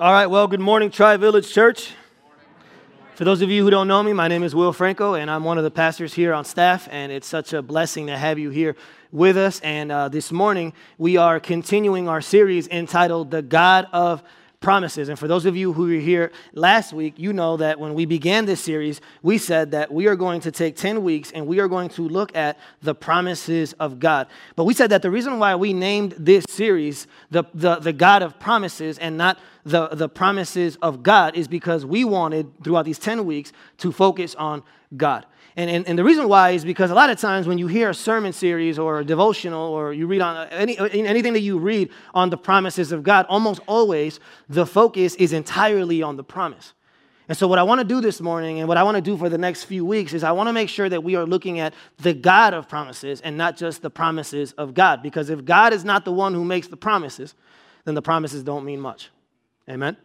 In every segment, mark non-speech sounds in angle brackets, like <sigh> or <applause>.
All right, well, good morning, Tri Village Church. For those of you who don't know me, my name is Will Franco, and I'm one of the pastors here on staff, and it's such a blessing to have you here with us. And uh, this morning, we are continuing our series entitled The God of promises. And for those of you who were here last week, you know that when we began this series, we said that we are going to take 10 weeks and we are going to look at the promises of God. But we said that the reason why we named this series the, the, the God of promises and not the, the promises of God is because we wanted throughout these 10 weeks to focus on God. And, and, and, the reason why is because a lot of times when you hear a sermon series or a devotional or you read on any, anything that you read on the promises of God, almost always the focus is entirely on the promise. And so, what I want to do this morning and what I want to do for the next few weeks is I want to make sure that we are looking at the God of promises and not just the promises of God. Because if God is not the one who makes the promises, then the promises don't mean much. Amen?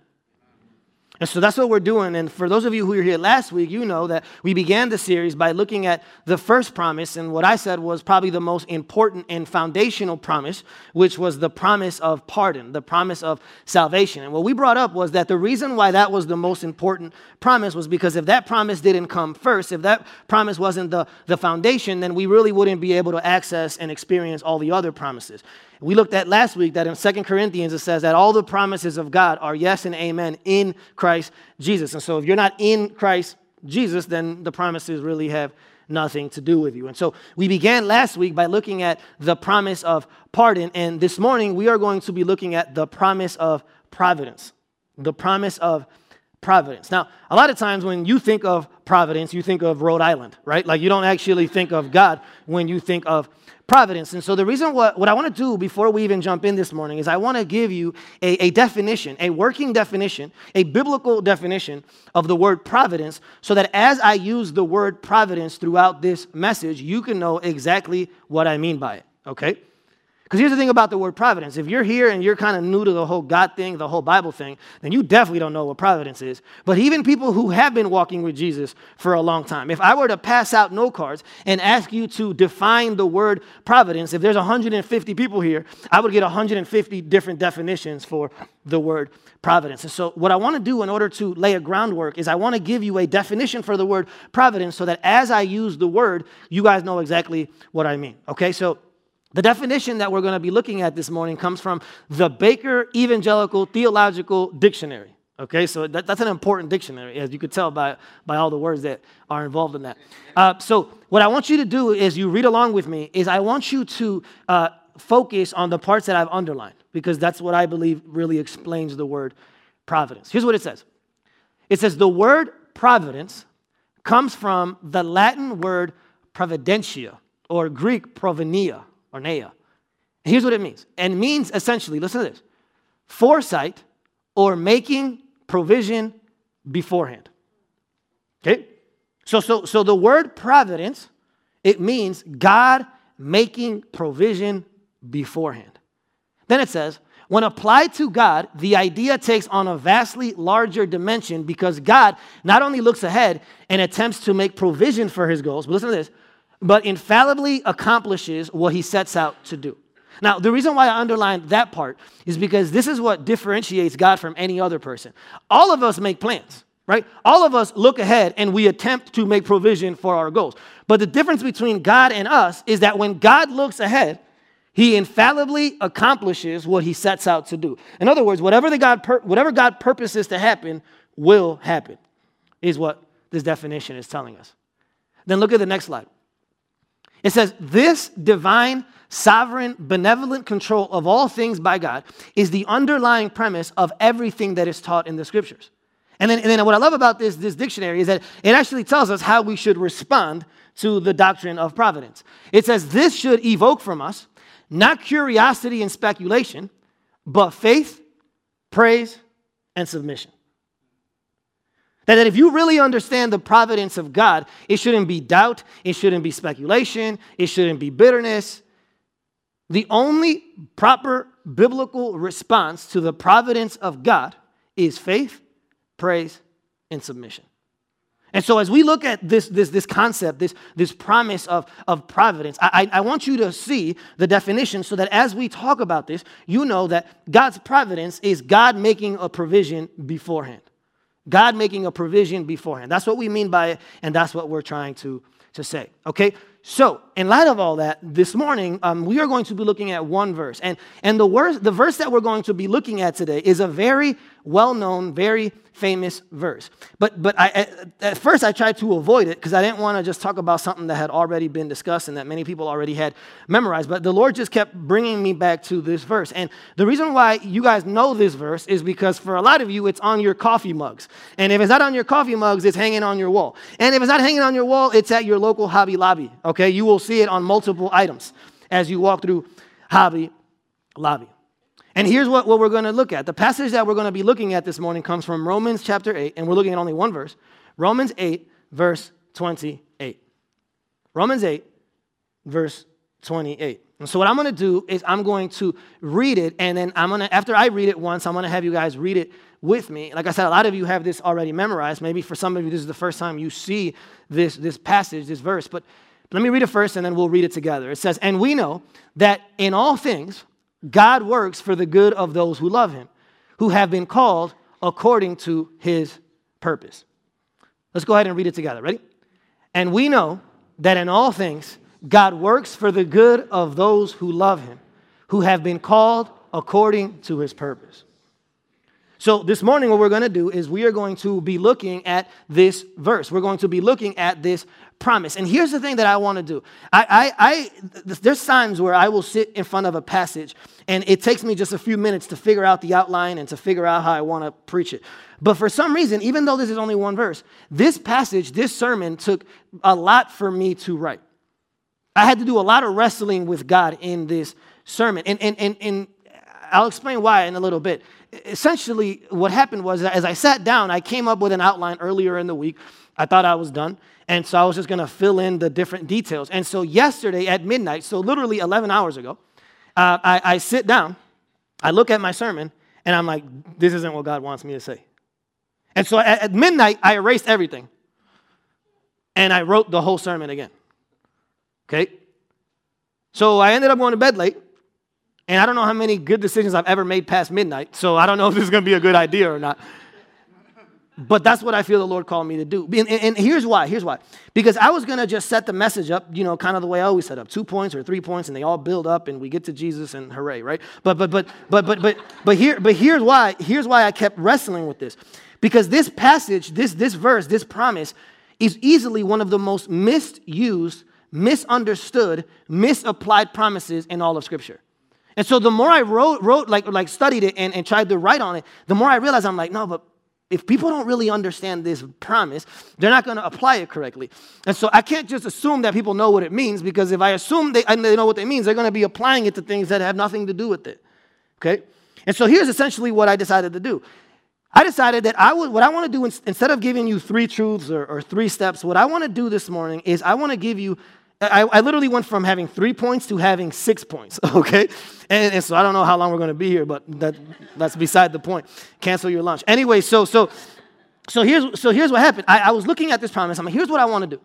And so that's what we're doing. And for those of you who were here last week, you know that we began the series by looking at the first promise. And what I said was probably the most important and foundational promise, which was the promise of pardon, the promise of salvation. And what we brought up was that the reason why that was the most important promise was because if that promise didn't come first, if that promise wasn't the, the foundation, then we really wouldn't be able to access and experience all the other promises. We looked at last week that in Second Corinthians it says that all the promises of God are yes and amen in Christ Jesus. And so if you're not in Christ Jesus, then the promises really have nothing to do with you. And so we began last week by looking at the promise of pardon. And this morning we are going to be looking at the promise of providence. The promise of providence. Now, a lot of times when you think of providence, you think of Rhode Island, right? Like you don't actually think of God when you think of providence. And so, the reason what, what I want to do before we even jump in this morning is I want to give you a, a definition, a working definition, a biblical definition of the word providence, so that as I use the word providence throughout this message, you can know exactly what I mean by it, okay? Because here's the thing about the word providence. If you're here and you're kind of new to the whole God thing, the whole Bible thing, then you definitely don't know what providence is. But even people who have been walking with Jesus for a long time, if I were to pass out note cards and ask you to define the word providence, if there's 150 people here, I would get 150 different definitions for the word providence. And so, what I want to do in order to lay a groundwork is I want to give you a definition for the word providence so that as I use the word, you guys know exactly what I mean. Okay, so the definition that we're going to be looking at this morning comes from the Baker Evangelical Theological Dictionary. Okay, so that, that's an important dictionary, as you could tell by, by all the words that are involved in that. Uh, so, what I want you to do is you read along with me, is I want you to uh, focus on the parts that I've underlined, because that's what I believe really explains the word providence. Here's what it says it says, the word providence comes from the Latin word providentia, or Greek provenia or Nea. Here's what it means. And means essentially, listen to this foresight or making provision beforehand. Okay? So, so, so the word providence, it means God making provision beforehand. Then it says, when applied to God, the idea takes on a vastly larger dimension because God not only looks ahead and attempts to make provision for his goals, but listen to this, but infallibly accomplishes what he sets out to do. Now, the reason why I underlined that part is because this is what differentiates God from any other person. All of us make plans, right? All of us look ahead and we attempt to make provision for our goals. But the difference between God and us is that when God looks ahead, he infallibly accomplishes what he sets out to do. In other words, whatever, the God pur- whatever God purposes to happen will happen, is what this definition is telling us. Then look at the next slide. It says, This divine, sovereign, benevolent control of all things by God is the underlying premise of everything that is taught in the scriptures. And then, and then what I love about this, this dictionary is that it actually tells us how we should respond to the doctrine of providence. It says, This should evoke from us not curiosity and speculation, but faith, praise, and submission. That if you really understand the providence of God, it shouldn't be doubt, it shouldn't be speculation, it shouldn't be bitterness. The only proper biblical response to the providence of God is faith, praise, and submission. And so, as we look at this, this, this concept, this, this promise of, of providence, I, I want you to see the definition so that as we talk about this, you know that God's providence is God making a provision beforehand. God making a provision beforehand. That's what we mean by it, and that's what we're trying to, to say. Okay? So, in light of all that, this morning um, we are going to be looking at one verse. And, and the, wor- the verse that we're going to be looking at today is a very well known, very famous verse. But, but I, at first, I tried to avoid it because I didn't want to just talk about something that had already been discussed and that many people already had memorized. But the Lord just kept bringing me back to this verse. And the reason why you guys know this verse is because for a lot of you, it's on your coffee mugs. And if it's not on your coffee mugs, it's hanging on your wall. And if it's not hanging on your wall, it's at your local Hobby Lobby. Okay? You will see it on multiple items as you walk through Hobby Lobby. And here's what, what we're going to look at. The passage that we're going to be looking at this morning comes from Romans chapter 8, and we're looking at only one verse. Romans 8, verse 28. Romans 8, verse 28. And so what I'm going to do is I'm going to read it, and then I'm going to, after I read it once, I'm going to have you guys read it with me. Like I said, a lot of you have this already memorized. Maybe for some of you, this is the first time you see this, this passage, this verse. But let me read it first, and then we'll read it together. It says, And we know that in all things, God works for the good of those who love him, who have been called according to his purpose. Let's go ahead and read it together. Ready? And we know that in all things, God works for the good of those who love him, who have been called according to his purpose. So, this morning, what we're going to do is we are going to be looking at this verse. We're going to be looking at this promise. And here's the thing that I want to do I, I, I, there's times where I will sit in front of a passage and it takes me just a few minutes to figure out the outline and to figure out how I want to preach it. But for some reason, even though this is only one verse, this passage, this sermon took a lot for me to write. I had to do a lot of wrestling with God in this sermon. And, and, and, and I'll explain why in a little bit essentially what happened was that as I sat down, I came up with an outline earlier in the week. I thought I was done. And so I was just going to fill in the different details. And so yesterday at midnight, so literally 11 hours ago, uh, I, I sit down, I look at my sermon, and I'm like, this isn't what God wants me to say. And so at, at midnight, I erased everything. And I wrote the whole sermon again. Okay? So I ended up going to bed late. And I don't know how many good decisions I've ever made past midnight, so I don't know if this is going to be a good idea or not. But that's what I feel the Lord called me to do. And, and here's why. Here's why. Because I was going to just set the message up, you know, kind of the way I always set up two points or three points, and they all build up, and we get to Jesus, and hooray, right? But, but, but, but, but, but, but, here, but here's why. Here's why I kept wrestling with this. Because this passage, this, this verse, this promise is easily one of the most misused, misunderstood, misapplied promises in all of Scripture. And so the more I wrote, wrote like, like studied it and, and tried to write on it, the more I realized I'm like, no, but if people don't really understand this promise, they're not going to apply it correctly. And so I can't just assume that people know what it means because if I assume they, they know what it means, they're going to be applying it to things that have nothing to do with it. Okay? And so here's essentially what I decided to do. I decided that I would, what I want to do instead of giving you three truths or, or three steps, what I want to do this morning is I want to give you I, I, literally went from having three points to having six points, <laughs> okay? And, and so I don't know how long we're gonna be here, but that, that's beside the point. Cancel your lunch. Anyway, so so so here's so here's what happened. I, I was looking at this promise. I'm like, here's what I want to do.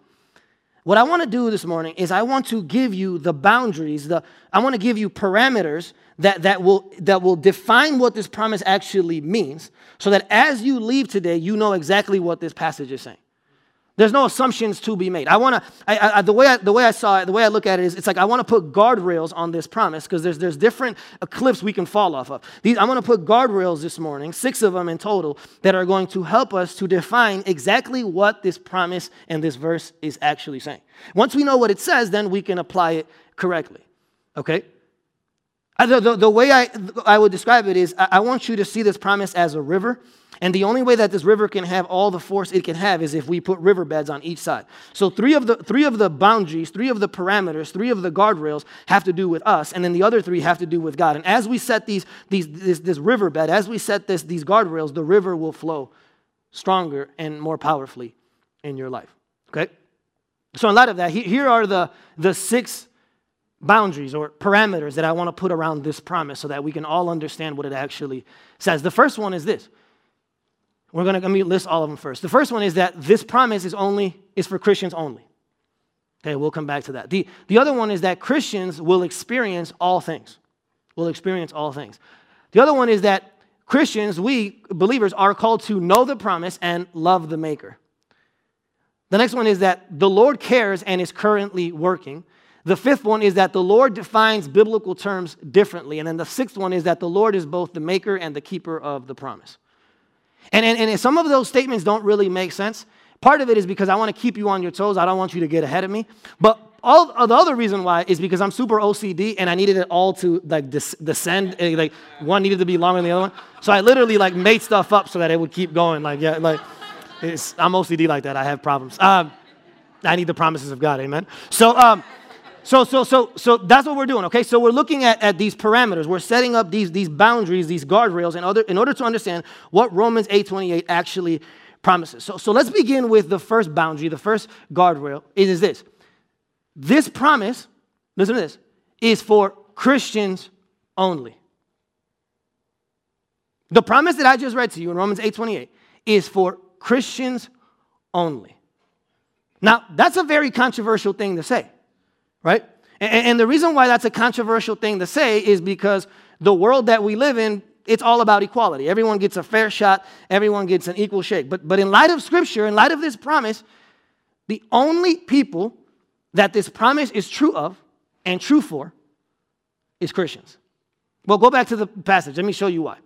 What I want to do this morning is I want to give you the boundaries, the I want to give you parameters that, that will that will define what this promise actually means, so that as you leave today, you know exactly what this passage is saying. There's no assumptions to be made. I want to, the, way I, the way I saw it, the way I look at it is, it's like I want to put guardrails on this promise because there's, there's different cliffs we can fall off of. These, I'm going to put guardrails this morning, six of them in total, that are going to help us to define exactly what this promise and this verse is actually saying. Once we know what it says, then we can apply it correctly. Okay? Uh, the, the, the way I, I would describe it is I, want you to see this promise as a river and the only way that this river can have all the force it can have is if we put riverbeds on each side. So three of the three of the boundaries, three of the parameters, three of the guardrails have to do with us, and then the other three have to do with God. And as we set these, these this, this riverbed, as we set this, these guardrails, the river will flow stronger and more powerfully in your life. Okay? So in light of that, here are the, the six boundaries or parameters that I want to put around this promise so that we can all understand what it actually says. The first one is this We're going to list all of them first. The first one is that this promise is only is for Christians only. Okay, we'll come back to that. The, the other one is that Christians will experience all things. Will experience all things. The other one is that Christians, we believers, are called to know the promise and love the Maker. The next one is that the Lord cares and is currently working. The fifth one is that the Lord defines biblical terms differently. And then the sixth one is that the Lord is both the maker and the keeper of the promise. And, and, and some of those statements don't really make sense. Part of it is because I want to keep you on your toes. I don't want you to get ahead of me. But all the other reason why is because I'm super OCD and I needed it all to like descend. Eh, like one needed to be longer than the other one. So I literally like made stuff up so that it would keep going. Like yeah, like I'm OCD like that. I have problems. Um, I need the promises of God. Amen. So um, so, so, so, so that's what we're doing, okay? So we're looking at, at these parameters. We're setting up these, these boundaries, these guardrails in, other, in order to understand what Romans 8.28 actually promises. So, so let's begin with the first boundary, the first guardrail. It is this. This promise, listen to this, is for Christians only. The promise that I just read to you in Romans 8.28 is for Christians only. Now, that's a very controversial thing to say right? And, and the reason why that's a controversial thing to say is because the world that we live in, it's all about equality. Everyone gets a fair shot, everyone gets an equal shake. But, but in light of Scripture, in light of this promise, the only people that this promise is true of and true for is Christians. Well, go back to the passage. Let me show you why.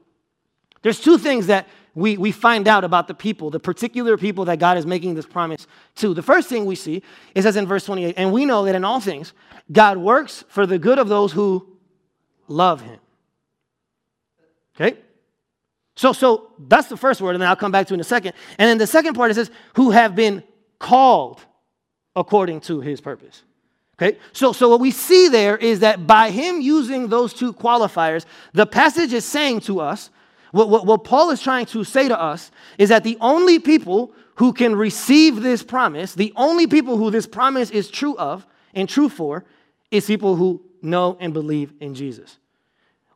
There's two things that we, we find out about the people, the particular people that God is making this promise to. The first thing we see is as in verse 28, and we know that in all things, God works for the good of those who love him. Okay? So, so that's the first word, and then I'll come back to in a second. And then the second part it says, who have been called according to his purpose. Okay, so, so what we see there is that by him using those two qualifiers, the passage is saying to us what, what, what Paul is trying to say to us is that the only people who can receive this promise, the only people who this promise is true of and true for, is people who know and believe in Jesus.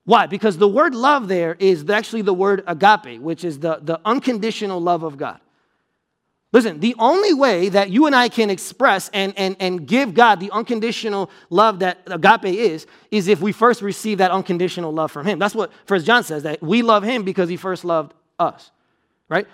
Why? Because the word love there is actually the word agape, which is the, the unconditional love of God. Listen, the only way that you and I can express and, and, and give God the unconditional love that agape is, is if we first receive that unconditional love from Him. That's what First John says, that we love Him because He first loved us, right?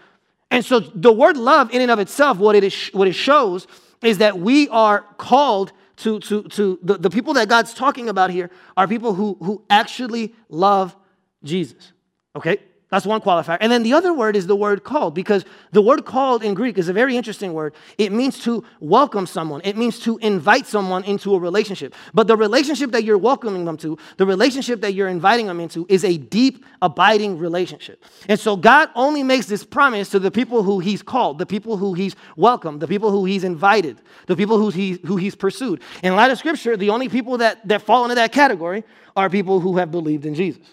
And so the word love, in and of itself, what it, is, what it shows is that we are called to, to, to the, the people that God's talking about here are people who, who actually love Jesus, okay? That's one qualifier. And then the other word is the word called, because the word called in Greek is a very interesting word. It means to welcome someone, it means to invite someone into a relationship. But the relationship that you're welcoming them to, the relationship that you're inviting them into, is a deep, abiding relationship. And so God only makes this promise to the people who He's called, the people who He's welcomed, the people who He's invited, the people who, he, who He's pursued. In light of Scripture, the only people that, that fall into that category are people who have believed in Jesus.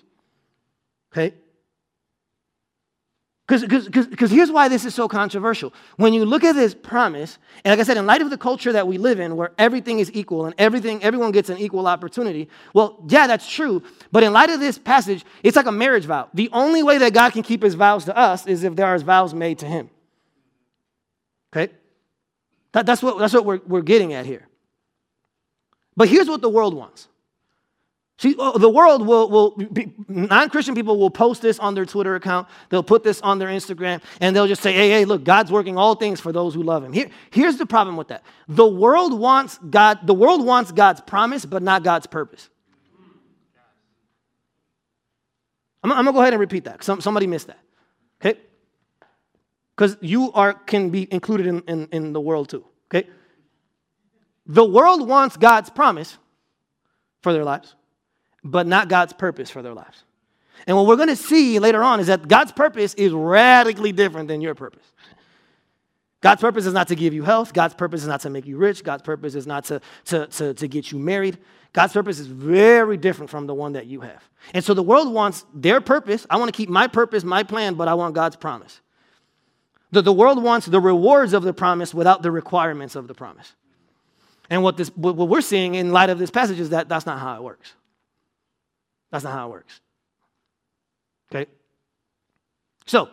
Okay? Because here's why this is so controversial. When you look at this promise, and like I said, in light of the culture that we live in, where everything is equal and everything, everyone gets an equal opportunity, well, yeah, that's true. But in light of this passage, it's like a marriage vow. The only way that God can keep his vows to us is if there are vows made to him. Okay? That, that's what, that's what we're, we're getting at here. But here's what the world wants See, oh, the world will, will non Christian people will post this on their Twitter account. They'll put this on their Instagram and they'll just say, hey, hey, look, God's working all things for those who love him. Here, here's the problem with that the world wants God, the world wants God's promise, but not God's purpose. I'm, I'm gonna go ahead and repeat that. Some, somebody missed that. Okay? Because you are can be included in, in, in the world too. Okay? The world wants God's promise for their lives but not God's purpose for their lives. And what we're going to see later on is that God's purpose is radically different than your purpose. God's purpose is not to give you health. God's purpose is not to make you rich. God's purpose is not to, to, to, to get you married. God's purpose is very different from the one that you have. And so the world wants their purpose. I want to keep my purpose, my plan, but I want God's promise. The, the world wants the rewards of the promise without the requirements of the promise. And what, this, what we're seeing in light of this passage is that that's not how it works. That's not how it works. Okay? So,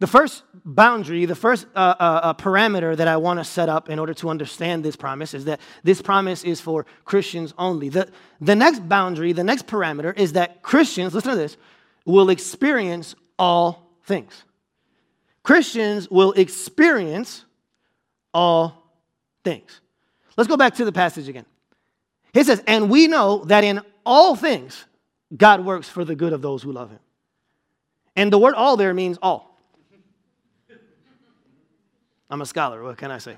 The first boundary, the first uh, uh, uh, parameter that I want to set up in order to understand this promise is that this promise is for Christians only. The, the next boundary, the next parameter is that Christians, listen to this, will experience all things. Christians will experience all things. Let's go back to the passage again. He says, And we know that in all things, God works for the good of those who love him. And the word all there means all. I'm a scholar, what can I say?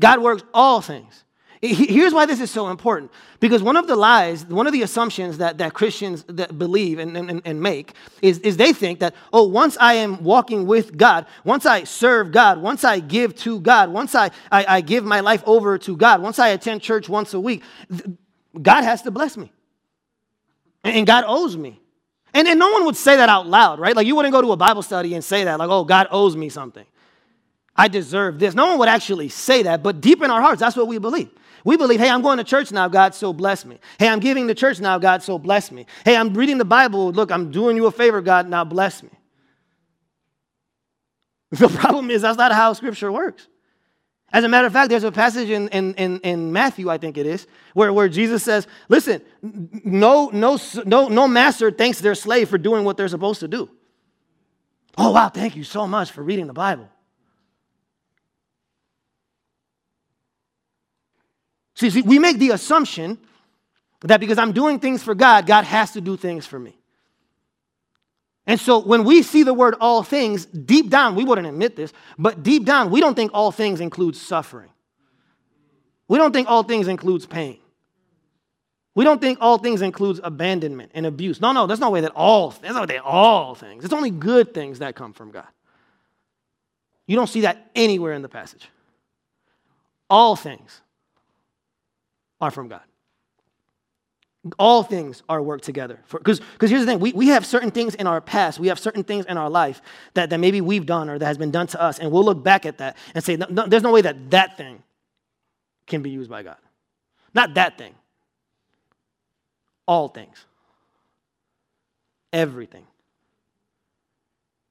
God works all things. Here's why this is so important. Because one of the lies, one of the assumptions that, that Christians that believe and, and, and make is, is they think that, oh, once I am walking with God, once I serve God, once I give to God, once I, I, I give my life over to God, once I attend church once a week, God has to bless me. And God owes me. And, and no one would say that out loud, right? Like you wouldn't go to a Bible study and say that, like, oh, God owes me something. I deserve this. No one would actually say that, but deep in our hearts, that's what we believe. We believe, hey, I'm going to church now, God, so bless me. Hey, I'm giving to church now, God, so bless me. Hey, I'm reading the Bible. Look, I'm doing you a favor, God, now bless me. <laughs> The problem is that's not how scripture works. As a matter of fact, there's a passage in, in, in, in, Matthew, I think it is, where, where Jesus says, listen, no, no, no, no master thanks their slave for doing what they're supposed to do. Oh, wow, thank you so much for reading the Bible. See, see, we make the assumption that because I'm doing things for God, God has to do things for me. And so when we see the word all things, deep down, we wouldn't admit this, but deep down, we don't think all things includes suffering. We don't think all things includes pain. We don't think all things includes abandonment and abuse. No, no, there's no way that all, there's no way that all things. It's only good things that come from God. You don't see that anywhere in the passage. All things are from God. All things are worked together. Because here's the thing we, we have certain things in our past, we have certain things in our life that, that maybe we've done or that has been done to us, and we'll look back at that and say, no, no, there's no way that that thing can be used by God. Not that thing. All things. Everything.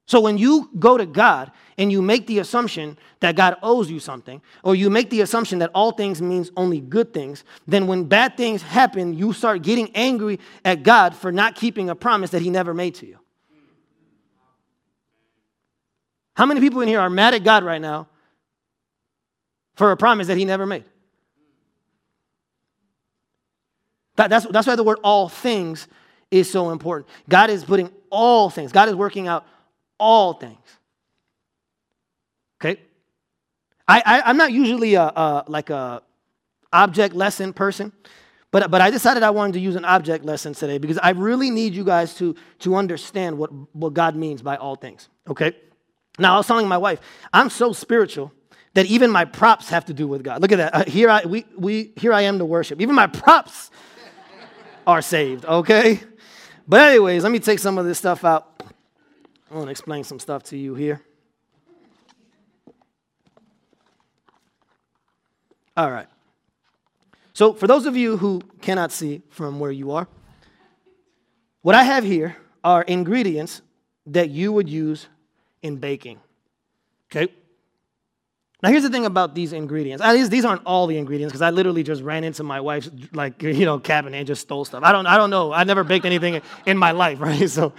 So when you go to God and you make the assumption that God owes you something, or you make the assumption that all things means only good things, then when bad things happen, you start getting angry at God for not keeping a promise that He never made to you. How many people in here are mad at God right now for a promise that He never made? That, that's, that's why the word all things is so important. God is putting all things, God is working out all things. Okay? I, I, am not usually a, a, like a object lesson person, but, but I decided I wanted to use an object lesson today because I really need you guys to, to understand what, what God means by all things. Okay? Now, I was telling my wife, I'm so spiritual that even my props have to do with God. Look at that. Uh, here, I, we, we, here I am to worship. Even my props <laughs> are saved, okay? But, anyways, let me take some of this stuff out. I want to explain some stuff to you here. All right. So, for those of you who cannot see from where you are, what I have here are ingredients that you would use in baking. Okay? Now, here's the thing about these ingredients. These, these aren't all the ingredients because I literally just ran into my wife's like <laughs> you know cabinet and just stole stuff. I don't I don't know. I never baked anything in my life, <laughs> right? So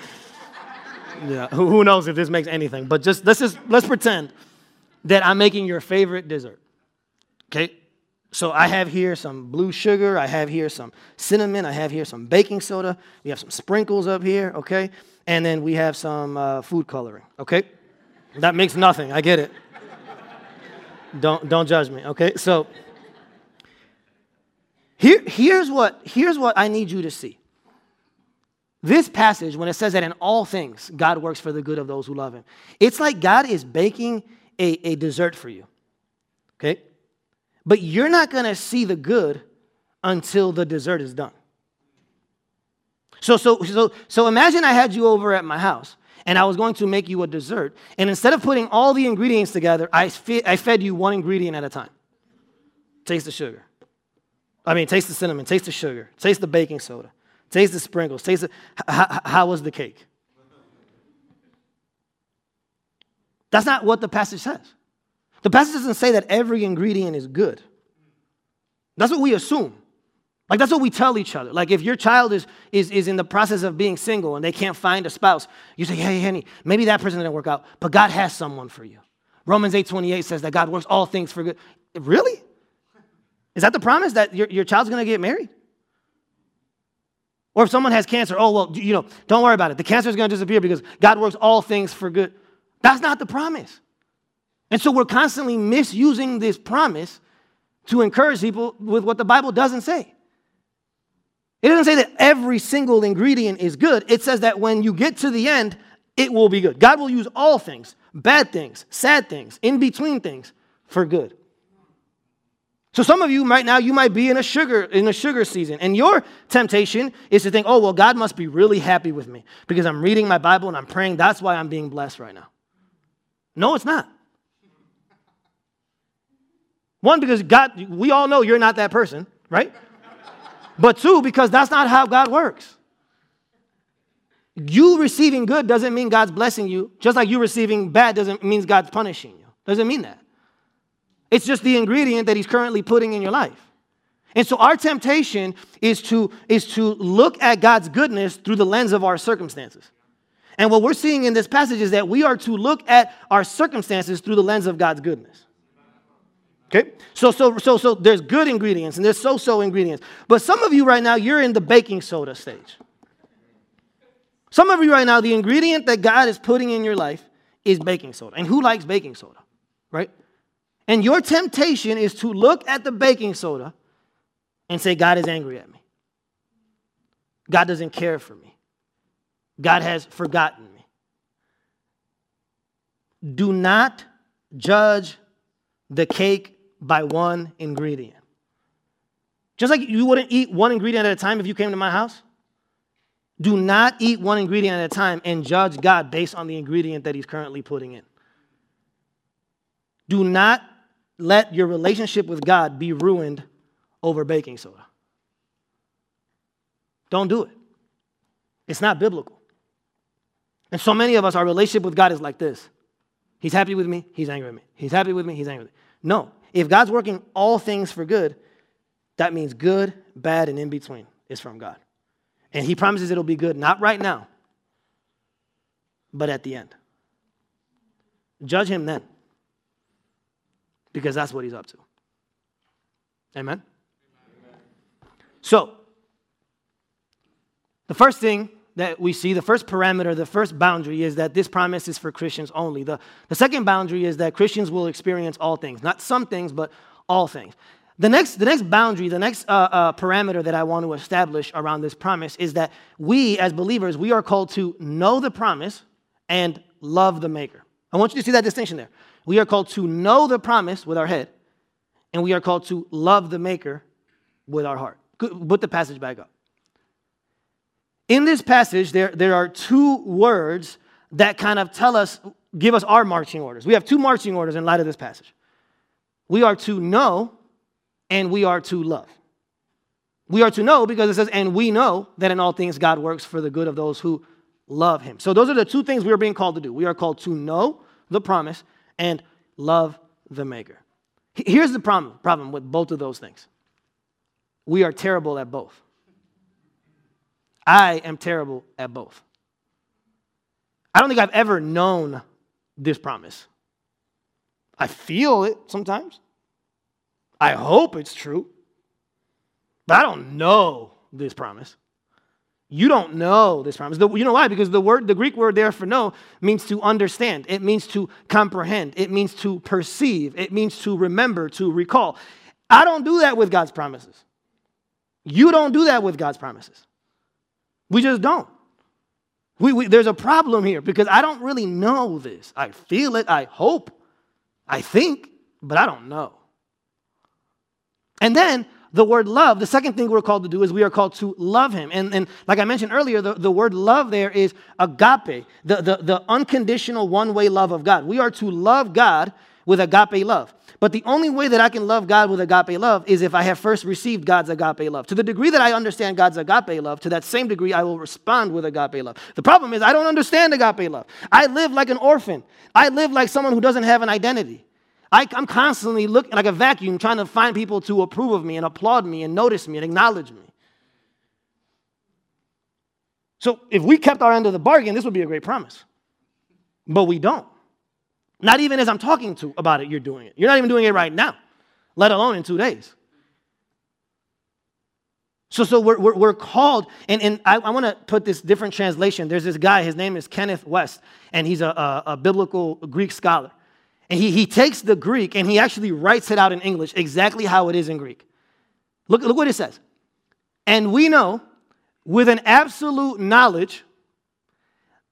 yeah, who knows if this makes anything, but just let's just let's pretend that I'm making your favorite dessert. Okay? So I have here some blue sugar, I have here some cinnamon, I have here some baking soda, we have some sprinkles up here, okay? And then we have some uh, food coloring, okay? That makes nothing, I get it. don't, don't judge me, okay? So here, here's, what, here's what I need you to see. This passage, when it says that in all things God works for the good of those who love Him, it's like God is baking a, a dessert for you. Okay? But you're not going to see the good until the dessert is done. So, so, so, so imagine I had you over at my house and I was going to make you a dessert. And instead of putting all the ingredients together, I, I fed you one ingredient at a time. Taste the sugar. I mean, taste the cinnamon, taste the sugar, taste the baking soda, Taste the sprinkles. Taste the, how, how was the cake? That's not what the passage says. The passage doesn't say that every ingredient is good. That's what we assume. Like that's what we tell each other. Like if your child is, is, is in the process of being single and they can't find a spouse, you say, hey, honey, maybe that person didn't work out, but God has someone for you. Romans 8 28 says that God works all things for good. Really? Is that the promise that your, your child's gonna get married? Or if someone has cancer, oh, well, you know, don't worry about it. The cancer is gonna disappear because God works all things for good. That's not the promise. And so we're constantly misusing this promise to encourage people with what the Bible doesn't say. It doesn't say that every single ingredient is good. It says that when you get to the end, it will be good. God will use all things, bad things, sad things, in between things, for good. So some of you right now, you might be in a sugar in a sugar season, and your temptation is to think, "Oh, well, God must be really happy with me because I'm reading my Bible and I'm praying. That's why I'm being blessed right now." No, it's not. One, because God, we all know you're not that person, right? But two, because that's not how God works. You receiving good doesn't mean God's blessing you, just like you receiving bad doesn't mean God's punishing you. Doesn't mean that. It's just the ingredient that He's currently putting in your life. And so our temptation is to, is to look at God's goodness through the lens of our circumstances. And what we're seeing in this passage is that we are to look at our circumstances through the lens of God's goodness. Okay? So, so, so, so there's good ingredients and there's so so ingredients. But some of you right now, you're in the baking soda stage. Some of you right now, the ingredient that God is putting in your life is baking soda. And who likes baking soda? Right? And your temptation is to look at the baking soda and say, God is angry at me. God doesn't care for me. God has forgotten me. Do not judge the cake by one ingredient. Just like you wouldn't eat one ingredient at a time if you came to my house. Do not eat one ingredient at a time and judge God based on the ingredient that He's currently putting in. Do not let your relationship with God be ruined over baking soda. Don't do it. It's not biblical. And so many of us, our relationship with God is like this He's happy with me, He's angry with me. He's happy with me, He's angry with me. No, if God's working all things for good, that means good, bad, and in between is from God. And He promises it'll be good, not right now, but at the end. Judge Him then, because that's what He's up to. Amen? Amen. So, the first thing that we see, the first parameter, the first boundary is that this promise is for Christians only. The, the second boundary is that Christians will experience all things, not some things, but all things. The next, the next boundary, the next uh, uh, parameter that I want to establish around this promise is that we, as believers, we are called to know the promise and love the maker. I want you to see that distinction there. We are called to know the promise with our head, and we are called to love the maker with our heart. Put the passage back up. In this passage, there, there are two words that kind of tell us, give us our marching orders. We have two marching orders in light of this passage. We are to know and we are to love. We are to know because it says, and we know that in all things God works for the good of those who love him. So those are the two things we are being called to do. We are called to know the promise and love the maker. Here's the problem, problem with both of those things. We are terrible at both. I am terrible at both. I don't think I've ever known this promise. I feel it sometimes. I hope it's true. But I don't know this promise. You don't know this promise. You know why? Because the word, the Greek word there for know means to understand. It means to comprehend. It means to perceive. It means to remember, to recall. I don't do that with God's promises. You don't do that with God's promises. We just don't. We, we, there's a problem here because I don't really know this. I feel it, I hope, I think, but I don't know. And then the word love, the second thing we're called to do is we are called to love him. And, and like I mentioned earlier, the, the word love there is agape, the, the, the unconditional one way love of God. We are to love God with agape love. But the only way that I can love God with agape love is if I have first received God's agape love. To the degree that I understand God's agape love, to that same degree, I will respond with agape love. The problem is, I don't understand agape love. I live like an orphan, I live like someone who doesn't have an identity. I, am constantly looking like a vacuum, trying to find people to approve of me and applaud me and notice me and acknowledge me. So, if we kept our end of the bargain, this would be a great promise. But we don't. Not even as I'm talking to about it, you're doing it. You're not even doing it right now, let alone in two days. So, so we're, we're, we're called, and, and I, I want to put this different translation. There's this guy, his name is Kenneth Wuest, and he's a, a, a biblical Greek scholar. And he, he takes the Greek and he actually writes it out in English exactly how it is in Greek. Look, look what it says. And we know with an absolute knowledge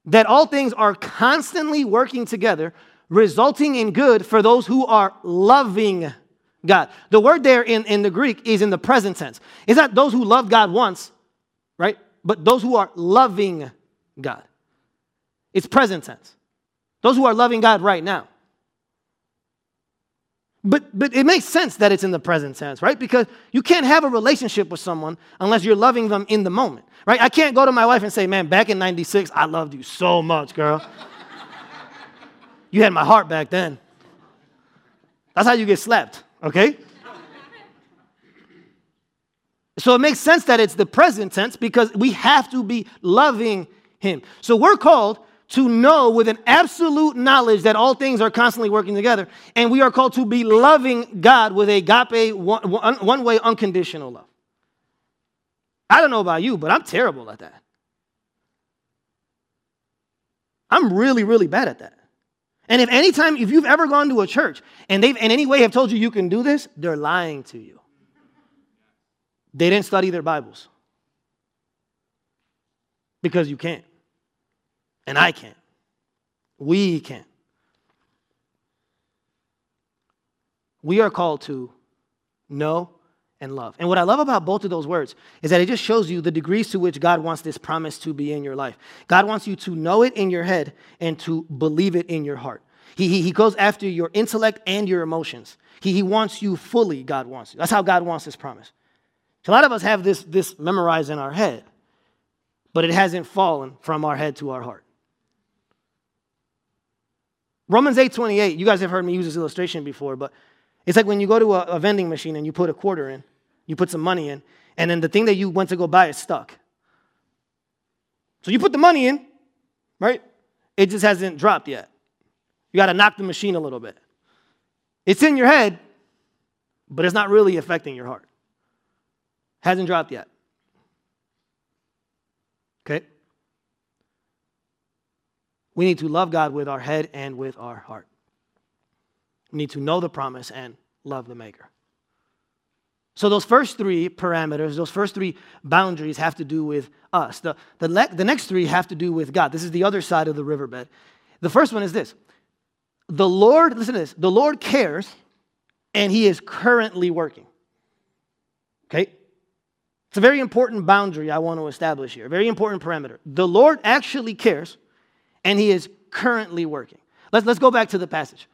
that all things are constantly working together resulting in good for those who are loving God. The word there in, in the Greek is in the present tense. It's not those who love God once, right? But those who are loving God. It's present tense. Those who are loving God right now. But, but it makes sense that it's in the present tense, right? Because you can't have a relationship with someone unless you're loving them in the moment, right? I can't go to my wife and say, man, back in 96, I loved you so much, girl. You had my heart back then. That's how you get slapped, okay? So it makes sense that it's the present tense because we have to be loving Him. So we're called to know with an absolute knowledge that all things are constantly working together. And we are called to be loving God with agape, one, one way, unconditional love. I don't know about you, but I'm terrible at that. I'm really, really bad at that. And if anytime, if you've ever gone to a church and they've in any way have told you you can do this, they're lying to you. They didn't study their Bibles. Because you can't. And I can't. We can't. We are called to know and love. And what I love about both of those words is that it just shows you the degrees to which God wants this promise to be in your life. God wants you to know it in your head and to believe it in your heart. He, he, he goes after your intellect and your emotions. He, he wants you fully, God wants you. That's how God wants this promise. So a lot of us have this, this memorized in our head, but it hasn't fallen from our head to our heart. Romans 8:28, you guys have heard me use this illustration before, but it's like when you go to a, a vending machine and you put a quarter in, you put some money in, and then the thing that you went to go buy is stuck. So you put the money in, right? It just hasn't dropped yet. You got to knock the machine a little bit. It's in your head, but it's not really affecting your heart. Hasn't dropped yet. Okay? We need to love God with our head and with our heart. We need to know the promise and love the Maker. So, those first three parameters, those first three boundaries have to do with us. The, the, le- the next three have to do with God. This is the other side of the riverbed. The first one is this The Lord, listen to this, the Lord cares and He is currently working. Okay? It's a very important boundary I want to establish here, very important parameter. The Lord actually cares and He is currently working. Let's, let's go back to the passage.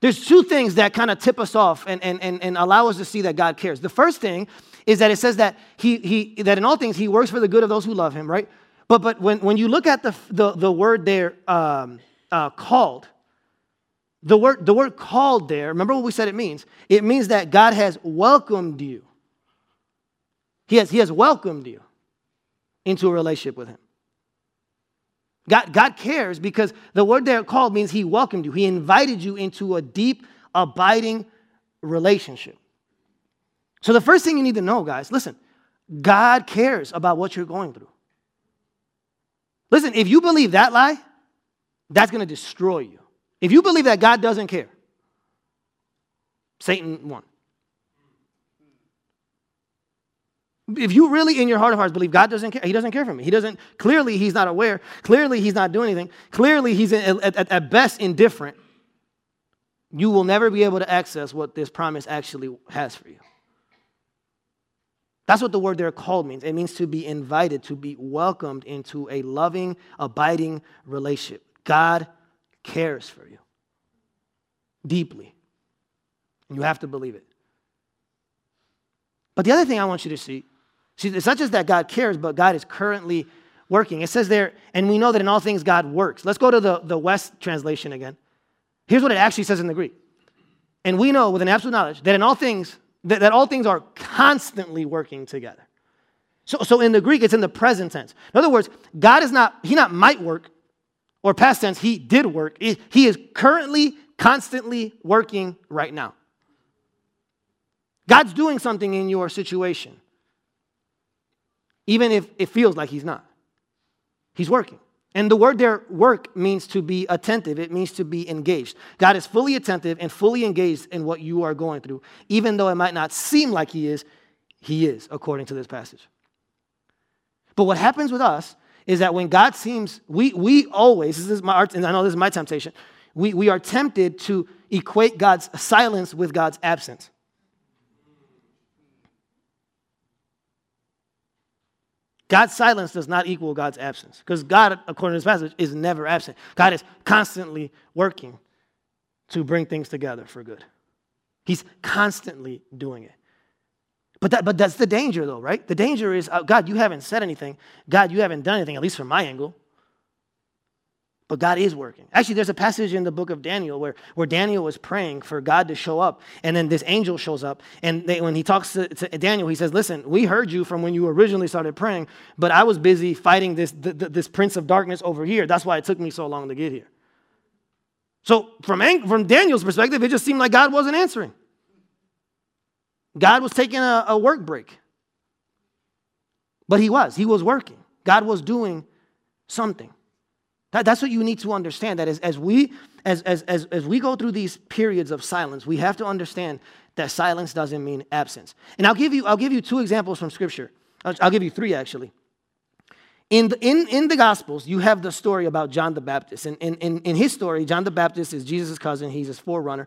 There's two things that kind of tip us off and, and, and, and allow us to see that God cares. The first thing is that it says that he, he that in all things he works for the good of those who love him, right? But but when, when you look at the, the, the word there, um, uh, called, the word, the word called there, remember what we said it means? It means that God has welcomed you. He has, he has welcomed you into a relationship with him. God, God cares because the word there called means He welcomed you. He invited you into a deep, abiding relationship. So, the first thing you need to know, guys, listen, God cares about what you're going through. Listen, if you believe that lie, that's going to destroy you. If you believe that God doesn't care, Satan won. If you really in your heart of hearts believe God doesn't care, He doesn't care for me. He doesn't, clearly He's not aware. Clearly He's not doing anything. Clearly He's at, at, at best indifferent. You will never be able to access what this promise actually has for you. That's what the word there called means. It means to be invited, to be welcomed into a loving, abiding relationship. God cares for you. deeply. You have to believe it. But the other thing I want you to see, see, it's not just that God cares, but God is currently working. It says there, and we know that in all things God works. Let's go to the, the Wuest translation again. Here's what it actually says in the Greek. And we know with an absolute knowledge that in all things, that, that all things are constantly working together. So, so in the Greek, it's in the present tense. In other words, God is not, He not might work, or past tense, He did work. He is currently, constantly working right now. God's doing something in your situation, even if it feels like He's not. He's working. And the word there, work, means to be attentive. It means to be engaged. God is fully attentive and fully engaged in what you are going through. Even though it might not seem like He is, He is, according to this passage. But what happens with us is that when God seems, we, we always, this is my, art, and I know this is my temptation, we, we are tempted to equate God's silence with God's absence. God's silence does not equal God's absence because God, according to this passage, is never absent. God is constantly working to bring things together for good. He's constantly doing it. But, that, but that's the danger, though, right? The danger is uh, God, you haven't said anything. God, you haven't done anything, at least from my angle. But God is working. Actually, there's a passage in the book of Daniel where, where Daniel was praying for God to show up, and then this angel shows up. And they, when he talks to, to, Daniel, he says, Listen, we heard you from when you originally started praying, but I was busy fighting this, this prince of darkness over here. That's why it took me so long to get here. So, from, from Daniel's perspective, it just seemed like God wasn't answering. God was taking a, a work break. But he was, he was working. God was doing something. That, that's what you need to understand. That as, as, we, as, as, as, as we go through these periods of silence, we have to understand that silence doesn't mean absence. And I'll give you, I'll give you two examples from Scripture. I'll, I'll give you three, actually. In the, in, in the Gospels, you have the story about John the Baptist. And in, in, in his story, John the Baptist is Jesus' cousin, he's his forerunner.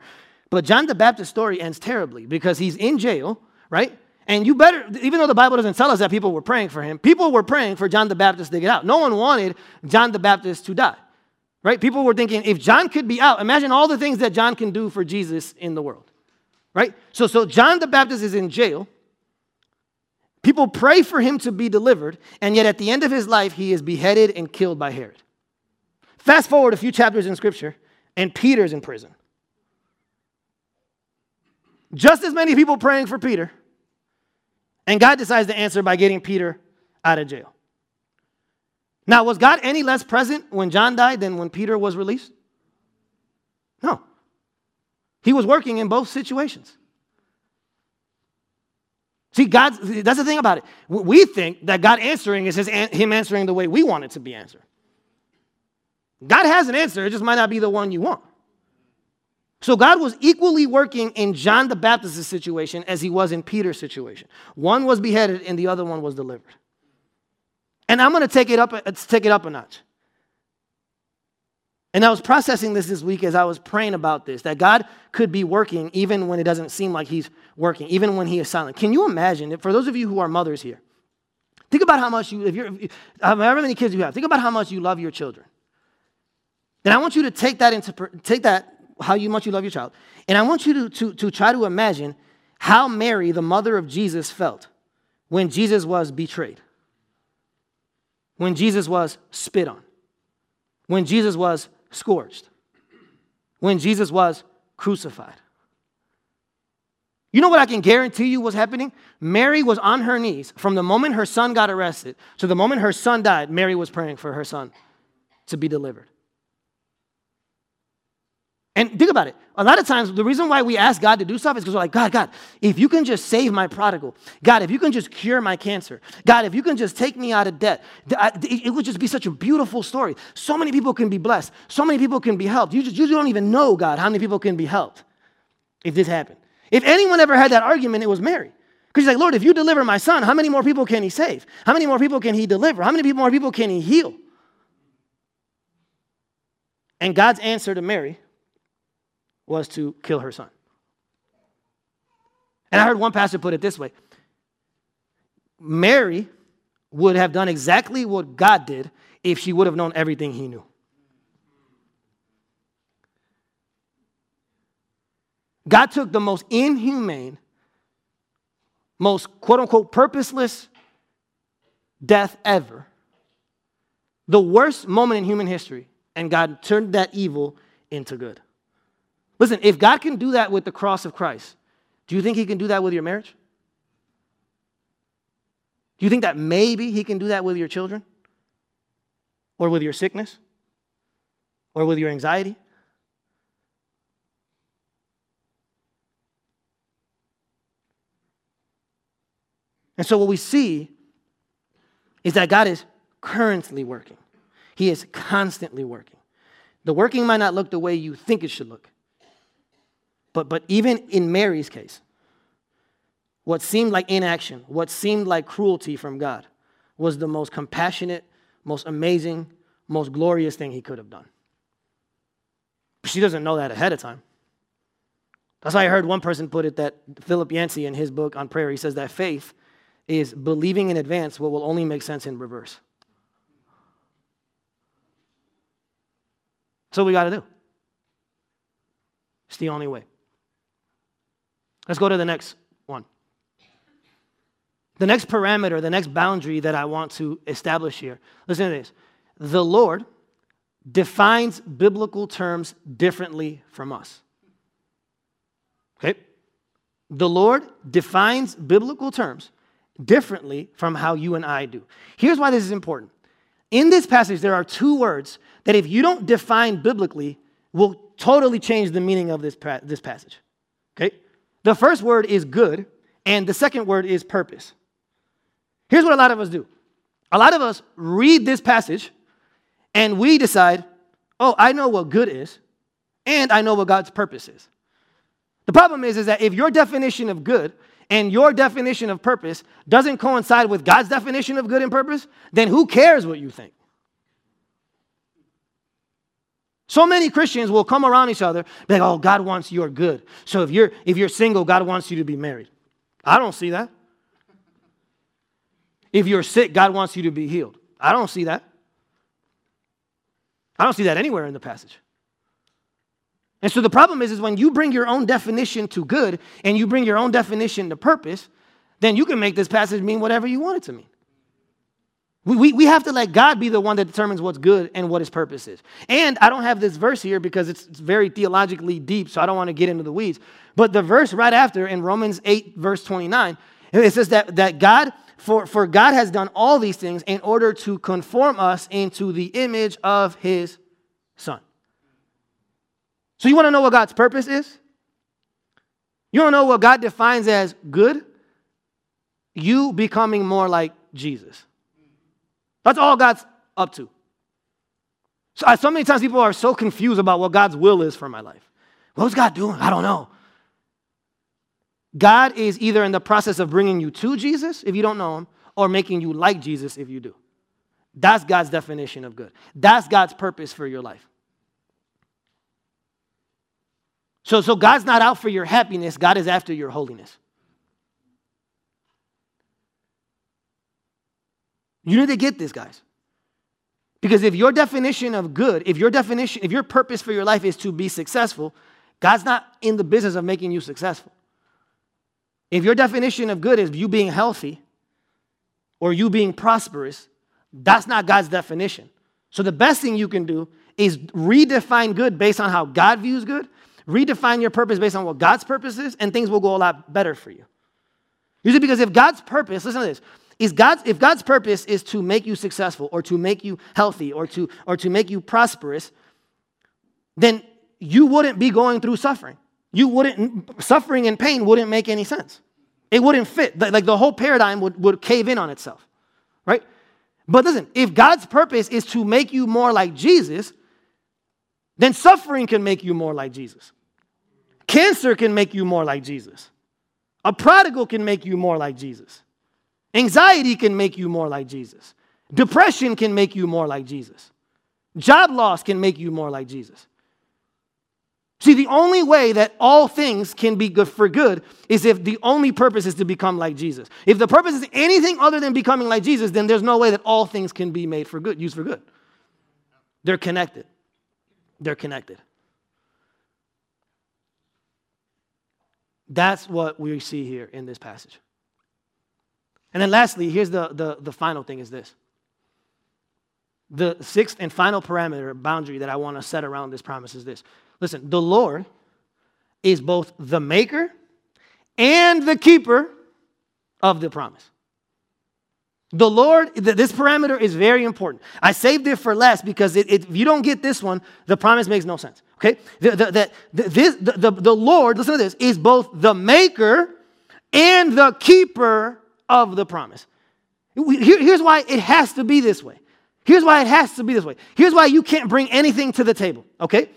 But John the Baptist's story ends terribly because he's in jail, right? And you better, even though the Bible doesn't tell us that people were praying for him, people were praying for John the Baptist to get out. No one wanted John the Baptist to die, right? People were thinking, if John could be out, imagine all the things that John can do for Jesus in the world, right? So, so John the Baptist is in jail. People pray for him to be delivered, and yet at the end of his life, he is beheaded and killed by Herod. Fast forward a few chapters in Scripture, and Peter's in prison. Just as many people praying for Peter. And God decides to answer by getting Peter out of jail. Now, was God any less present when John died than when Peter was released? No. He was working in both situations. See, God, that's the thing about it. We think that God answering is his, Him answering the way we want it to be answered. God has an answer, it just might not be the one you want. So God was equally working in John the Baptist's situation as he was in Peter's situation. One was beheaded and the other one was delivered. And I'm going to take it up uh, take it up a notch. And I was processing this this week as I was praying about this that God could be working even when it doesn't seem like he's working, even when he is silent. Can you imagine for those of you who are mothers here? Think about how much you if you're however many kids you have, think about how much you love your children. And I want you to take that into take that how you much you love your child. And I want you to, to, to try to imagine how Mary, the mother of Jesus, felt when Jesus was betrayed, when Jesus was spit on, when Jesus was scourged, when Jesus was crucified. You know what I can guarantee you was happening? Mary was on her knees from the moment her son got arrested to the moment her son died. Mary was praying for her son to be delivered. And think about it. A lot of times, the reason why we ask God to do stuff is because we're like, God, God, if you can just save my prodigal, God, if you can just cure my cancer, God, if you can just take me out of debt, it would just be such a beautiful story. So many people can be blessed. So many people can be helped. You just you don't even know, God, how many people can be helped if this happened. If anyone ever had that argument, it was Mary. Because she's like, Lord, if you deliver my son, how many more people can he save? How many more people can he deliver? How many more people can he heal? And God's answer to Mary was to kill her son. And I heard one pastor put it this way Mary would have done exactly what God did if she would have known everything he knew. God took the most inhumane, most quote unquote purposeless death ever, the worst moment in human history, and God turned that evil into good. Listen, if God can do that with the cross of Christ, do you think He can do that with your marriage? Do you think that maybe He can do that with your children? Or with your sickness? Or with your anxiety? And so, what we see is that God is currently working, He is constantly working. The working might not look the way you think it should look. But, but even in Mary's case, what seemed like inaction, what seemed like cruelty from God, was the most compassionate, most amazing, most glorious thing he could have done. She doesn't know that ahead of time. That's why I heard one person put it that Philip Yancey in his book on prayer, he says that faith is believing in advance what will only make sense in reverse. So we got to do. It's the only way. Let's go to the next one. The next parameter, the next boundary that I want to establish here. Listen to this. The Lord defines biblical terms differently from us. Okay? The Lord defines biblical terms differently from how you and I do. Here's why this is important. In this passage, there are two words that, if you don't define biblically, will totally change the meaning of this, this passage. Okay? The first word is good, and the second word is purpose. Here's what a lot of us do a lot of us read this passage and we decide, oh, I know what good is, and I know what God's purpose is. The problem is, is that if your definition of good and your definition of purpose doesn't coincide with God's definition of good and purpose, then who cares what you think? So many Christians will come around each other, be like, oh, God wants your good. So if you're if you're single, God wants you to be married. I don't see that. If you're sick, God wants you to be healed. I don't see that. I don't see that anywhere in the passage. And so the problem is, is when you bring your own definition to good and you bring your own definition to purpose, then you can make this passage mean whatever you want it to mean. We, we, we have to let God be the one that determines what's good and what his purpose is. And I don't have this verse here because it's, it's very theologically deep, so I don't want to get into the weeds. But the verse right after in Romans 8, verse 29, it says that, that God, for, for God has done all these things in order to conform us into the image of his son. So you want to know what God's purpose is? You want to know what God defines as good? You becoming more like Jesus. That's all God's up to. So, uh, so many times people are so confused about what God's will is for my life. What's God doing? I don't know. God is either in the process of bringing you to Jesus if you don't know him, or making you like Jesus if you do. That's God's definition of good. That's God's purpose for your life. So, so God's not out for your happiness, God is after your holiness. You need to get this, guys. Because if your definition of good, if your definition, if your purpose for your life is to be successful, God's not in the business of making you successful. If your definition of good is you being healthy or you being prosperous, that's not God's definition. So the best thing you can do is redefine good based on how God views good, redefine your purpose based on what God's purpose is, and things will go a lot better for you. Usually, because if God's purpose, listen to this, is God's, if God's purpose is to make you successful or to make you healthy or to, or to make you prosperous, then you wouldn't be going through suffering. You wouldn't, suffering and pain wouldn't make any sense. It wouldn't fit. Like the whole paradigm would, would cave in on itself, right? But listen, if God's purpose is to make you more like Jesus, then suffering can make you more like Jesus. Cancer can make you more like Jesus. A prodigal can make you more like Jesus. Anxiety can make you more like Jesus. Depression can make you more like Jesus. Job loss can make you more like Jesus. See, the only way that all things can be good for good is if the only purpose is to become like Jesus. If the purpose is anything other than becoming like Jesus, then there's no way that all things can be made for good, used for good. They're connected. They're connected. That's what we see here in this passage. And then lastly, here's the, the, the final thing is this. The sixth and final parameter, boundary that I want to set around this promise is this. Listen, the Lord is both the maker and the keeper of the promise. The Lord, this parameter is very important. I saved it for last because it, it, if you don't get this one, the promise makes no sense. Okay? The, the, the, this, the, the, the Lord, listen to this, is both the maker and the keeper of the promise. Here, here's why it has to be this way. Here's why it has to be this way. Here's why you can't bring anything to the table, okay?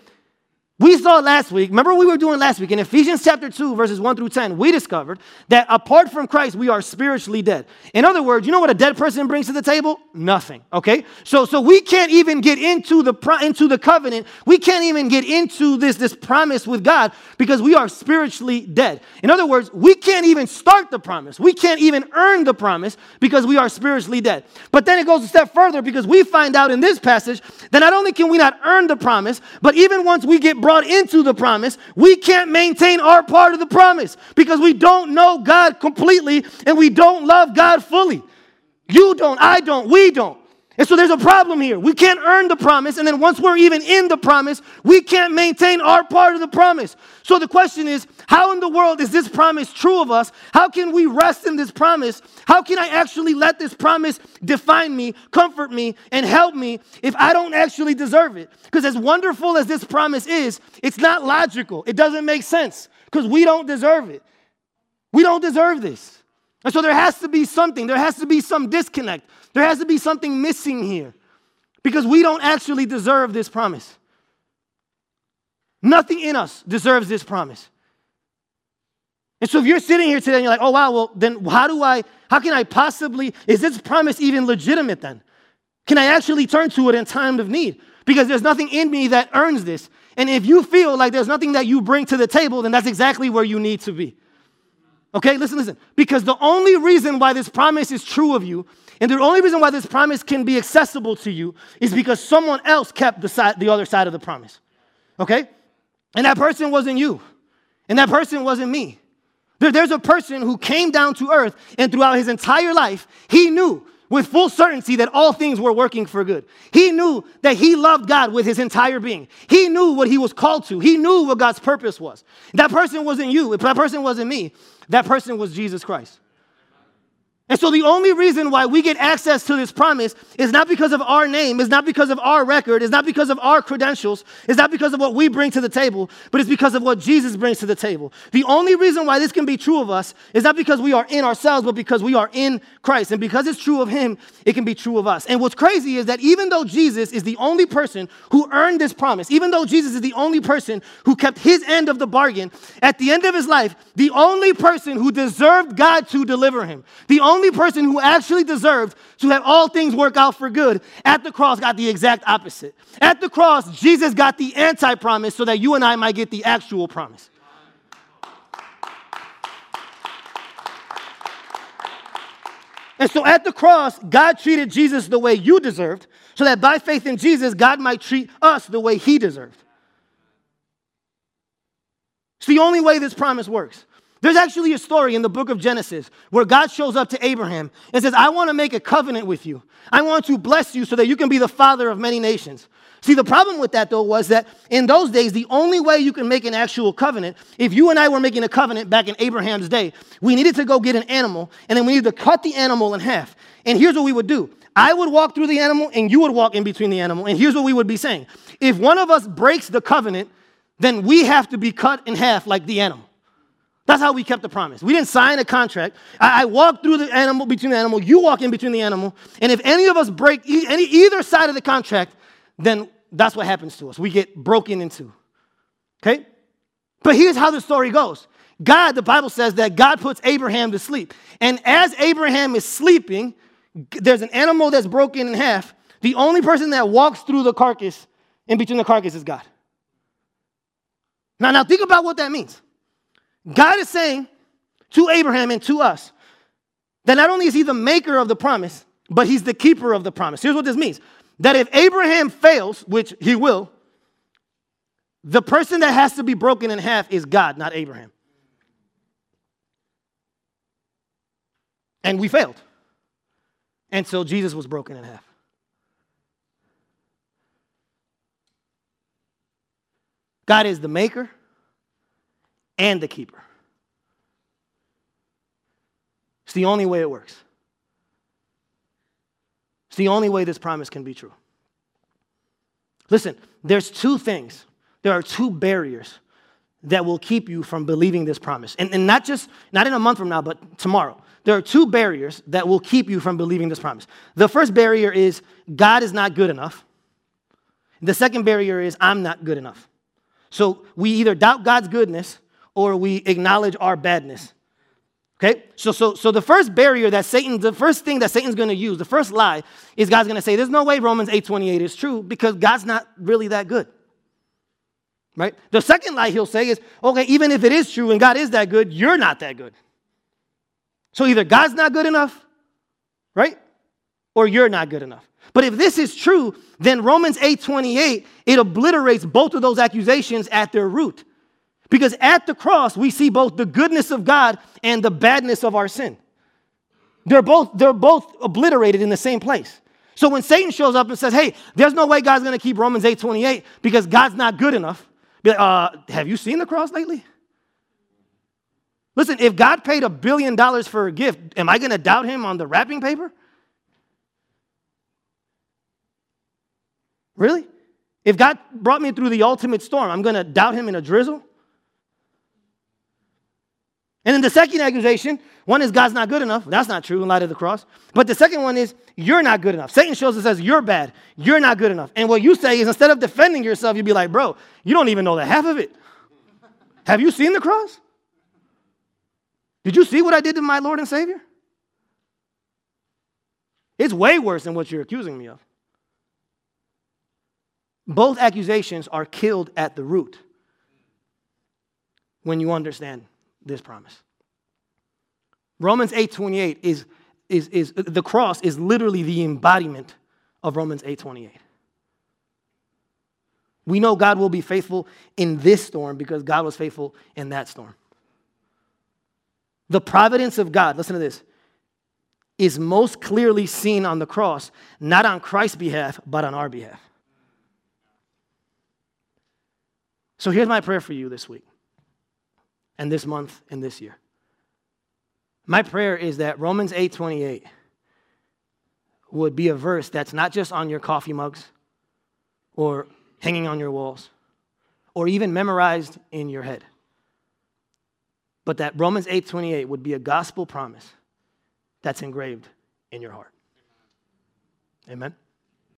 We saw last week, remember what we were doing last week in Ephesians chapter 2, verses 1 through 10, we discovered that apart from Christ, we are spiritually dead. In other words, you know what a dead person brings to the table? Nothing. Okay? So, so we can't even get into the into the covenant. We can't even get into this, this promise with God because we are spiritually dead. In other words, we can't even start the promise. We can't even earn the promise because we are spiritually dead. But then it goes a step further because we find out in this passage that not only can we not earn the promise, but even once we get brought into the promise, we can't maintain our part of the promise because we don't know God completely and we don't love God fully. You don't, I don't, we don't. And so there's a problem here. We can't earn the promise, and then once we're even in the promise, we can't maintain our part of the promise. So the question is how in the world is this promise true of us? How can we rest in this promise? How can I actually let this promise define me, comfort me, and help me if I don't actually deserve it? Because as wonderful as this promise is, it's not logical. It doesn't make sense because we don't deserve it. We don't deserve this. And so there has to be something, there has to be some disconnect. There has to be something missing here because we don't actually deserve this promise. Nothing in us deserves this promise. And so if you're sitting here today and you're like, oh wow, well then how do I, how can I possibly, is this promise even legitimate then? Can I actually turn to it in time of need? Because there's nothing in me that earns this. And if you feel like there's nothing that you bring to the table, then that's exactly where you need to be. Okay, listen, listen. Because the only reason why this promise is true of you and the only reason why this promise can be accessible to you is because someone else kept the, side, the other side of the promise. Okay? And that person wasn't you. And that person wasn't me. There, there's a person who came down to earth, and throughout his entire life, he knew with full certainty that all things were working for good. He knew that he loved God with his entire being. He knew what he was called to. He knew what God's purpose was. That person wasn't you. If that person wasn't me, that person was Jesus Christ. And so the only reason why we get access to this promise is not because of our name, is not because of our record, is not because of our credentials, is not because of what we bring to the table, but it's because of what Jesus brings to the table. The only reason why this can be true of us is not because we are in ourselves, but because we are in Christ. And because it's true of him, it can be true of us. And what's crazy is that even though Jesus is the only person who earned this promise, even though Jesus is the only person who kept his end of the bargain, at the end of his life, the only person who deserved God to deliver him, the only only person who actually deserved to have all things work out for good at the cross got the exact opposite. At the cross, Jesus got the anti promise so that you and I might get the actual promise. And so at the cross, God treated Jesus the way you deserved, so that by faith in Jesus, God might treat us the way He deserved. It's the only way this promise works. There's actually a story in the book of Genesis where God shows up to Abraham and says, I want to make a covenant with you. I want to bless you so that you can be the father of many nations. See, the problem with that, though, was that in those days, the only way you can make an actual covenant, if you and I were making a covenant back in Abraham's day, we needed to go get an animal, and then we needed to cut the animal in half. And here's what we would do I would walk through the animal, and you would walk in between the animal. And here's what we would be saying if one of us breaks the covenant, then we have to be cut in half like the animal. That's how we kept the promise. We didn't sign a contract. I, I walk through the animal, between the animal, you walk in between the animal, and if any of us break e- any, either side of the contract, then that's what happens to us. We get broken into. Okay? But here's how the story goes God, the Bible says that God puts Abraham to sleep. And as Abraham is sleeping, there's an animal that's broken in half. The only person that walks through the carcass, in between the carcass, is God. Now, now think about what that means. God is saying to Abraham and to us that not only is he the maker of the promise, but he's the keeper of the promise. Here's what this means that if Abraham fails, which he will, the person that has to be broken in half is God, not Abraham. And we failed. And so Jesus was broken in half. God is the maker, and the keeper. It's the only way it works. It's the only way this promise can be true. Listen, there's two things, there are two barriers that will keep you from believing this promise. And, and not just, not in a month from now, but tomorrow. There are two barriers that will keep you from believing this promise. The first barrier is God is not good enough. The second barrier is I'm not good enough. So we either doubt God's goodness or we acknowledge our badness. Okay? So, so, so the first barrier that Satan, the first thing that Satan's to use, the first lie, is God's to say, there's no way Romans 8.28 is true because God's not really that good. Right? The second lie he'll say is, okay, even if it is true and God is that good, you're not that good. So either God's not good enough, right? Or you're not good enough. But if this is true, then Romans 8:28, it obliterates both of those accusations at their root. Because at the cross, we see both the goodness of God and the badness of our sin. They're both, they're both obliterated in the same place. So when Satan shows up and says, hey, there's no way God's gonna keep Romans 8:28 because God's not good enough, uh, have you seen the cross lately? Listen, if God paid a billion dollars for a gift, am I gonna doubt him on the wrapping paper? Really? If God brought me through the ultimate storm, I'm going to doubt him in a drizzle? And then the second accusation, one is God's not good enough. That's not true in light of the cross. But the second one is you're not good enough. Satan shows us says you're bad. You're not good enough. And what you say is instead of defending yourself, you'd be like, bro, you don't even know the half of it. Have you seen the cross? Did you see what I did to my Lord and Savior? It's way worse than what you're accusing me of. Both accusations are killed at the root when you understand this promise. Romans 8:28 is, is, is the cross is literally the embodiment of Romans 8:28. We know God will be faithful in this storm because God was faithful in that storm. The providence of God, listen to this, is most clearly seen on the cross, not on Christ's behalf, but on our behalf. So here's my prayer for you this week, and this month, and this year. My prayer is that Romans 8:28 would be a verse that's not just on your coffee mugs or hanging on your walls or even memorized in your head. But that Romans 8:28 would be a gospel promise that's engraved in your heart. Amen.